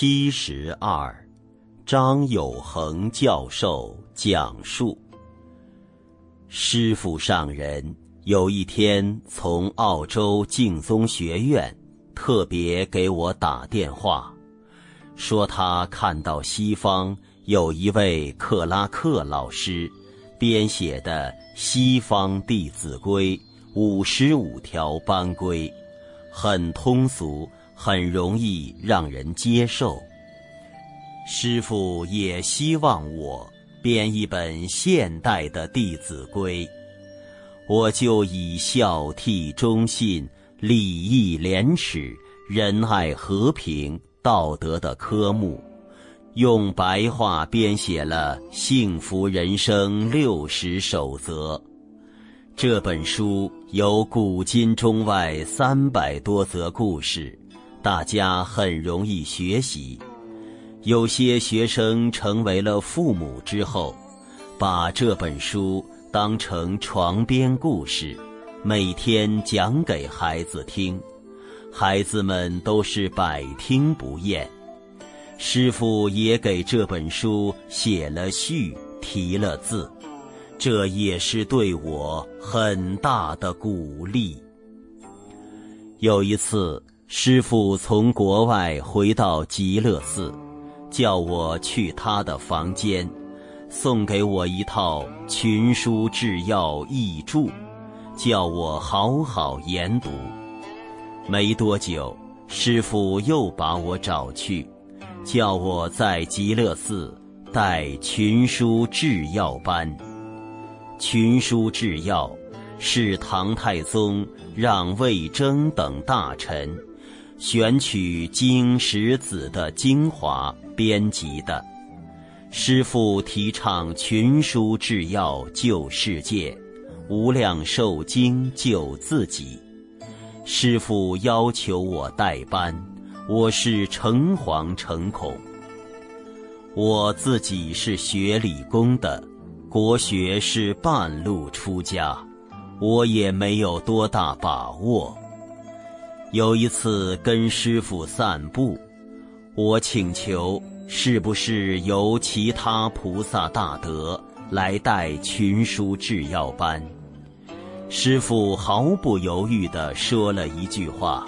七十二，张有恒教授讲述。师傅上人有一天从澳洲净宗学院特别给我打电话，说他看到西方有一位克拉克老师编写的《西方弟子规》五十五条班规，很通俗。很容易让人接受。师傅也希望我编一本现代的《弟子规》，我就以孝悌忠信、礼义廉耻、仁爱和平、道德的科目，用白话编写了《幸福人生六十守则》。这本书有古今中外三百多则故事。大家很容易学习，有些学生成为了父母之后，把这本书当成床边故事，每天讲给孩子听，孩子们都是百听不厌。师傅也给这本书写了序，提了字，这也是对我很大的鼓励。有一次。师傅从国外回到极乐寺，叫我去他的房间，送给我一套《群书治要译注》，叫我好好研读。没多久，师傅又把我找去，叫我在极乐寺带《群书治要》班。《群书治要》是唐太宗让魏征等大臣。选取经史子的精华编辑的，师父提倡群书治要救世界，无量寿经救自己。师父要求我代班，我是诚惶诚恐。我自己是学理工的，国学是半路出家，我也没有多大把握。有一次跟师傅散步，我请求是不是由其他菩萨大德来带群书制药班。师傅毫不犹豫地说了一句话：“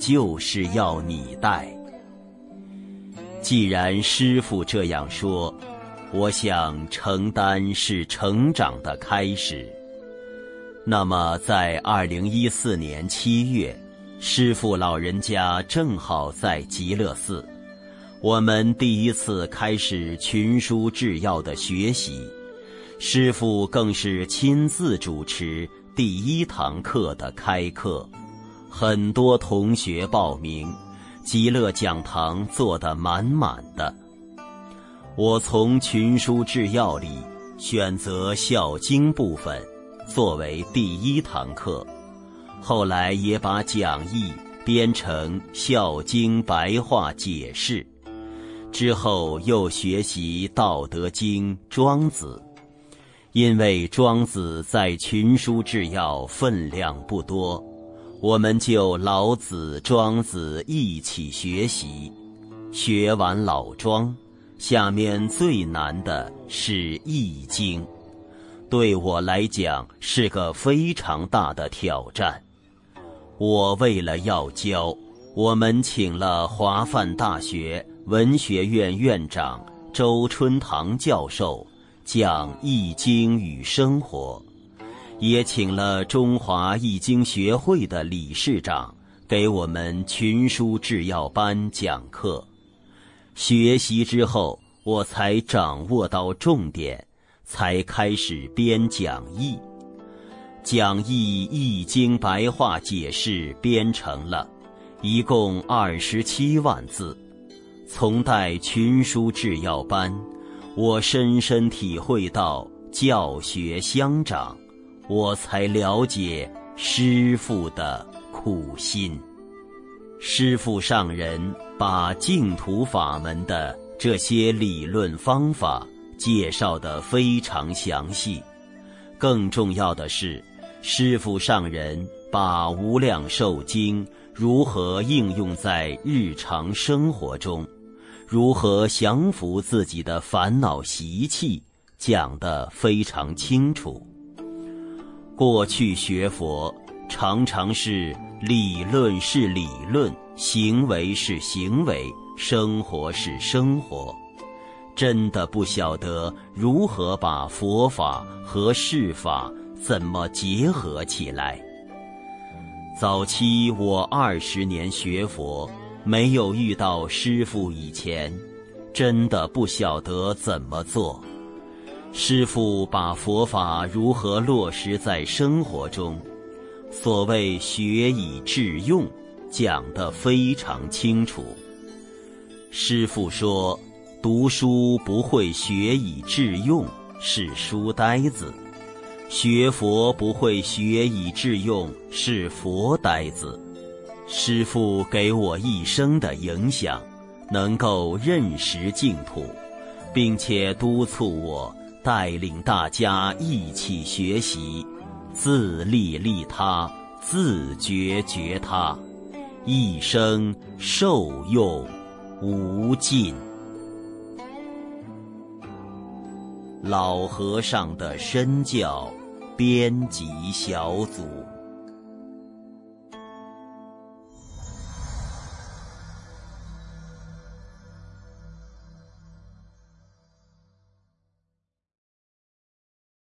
就是要你带。”既然师傅这样说，我想承担是成长的开始。那么，在二零一四年七月。师父老人家正好在极乐寺，我们第一次开始群书制药的学习，师父更是亲自主持第一堂课的开课，很多同学报名，极乐讲堂坐得满满的。我从群书制药里选择《孝经》部分作为第一堂课。后来也把讲义编成《孝经》白话解释，之后又学习《道德经》《庄子》，因为庄子在群书治要分量不多，我们就老子、庄子一起学习。学完老庄，下面最难的是《易经》，对我来讲是个非常大的挑战。我为了要教，我们请了华范大学文学院院长周春堂教授讲《易经与生活》，也请了中华易经学会的理事长给我们群书制药班讲课。学习之后，我才掌握到重点，才开始编讲义。讲义《易经》白话解释编成了，一共二十七万字。从带群书制药班，我深深体会到教学相长，我才了解师父的苦心。师父上人把净土法门的这些理论方法介绍得非常详细，更重要的是。师父上人把《无量寿经》如何应用在日常生活中，如何降服自己的烦恼习气，讲得非常清楚。过去学佛常常是理论是理论，行为是行为，生活是生活，真的不晓得如何把佛法和世法怎么结合起来。早期我二十年学佛，没有遇到师父以前，真的不晓得怎么做。师父把佛法如何落实在生活中，所谓学以致用，讲得非常清楚。师父说，读书不会学以致用是书呆子，学佛不会学以致用是佛呆子。师父给我一生的影响，能够认识净土，并且督促我。带领大家一起学习，自利利他，自觉觉他，一生受用无尽。老和尚的身教，编辑小组。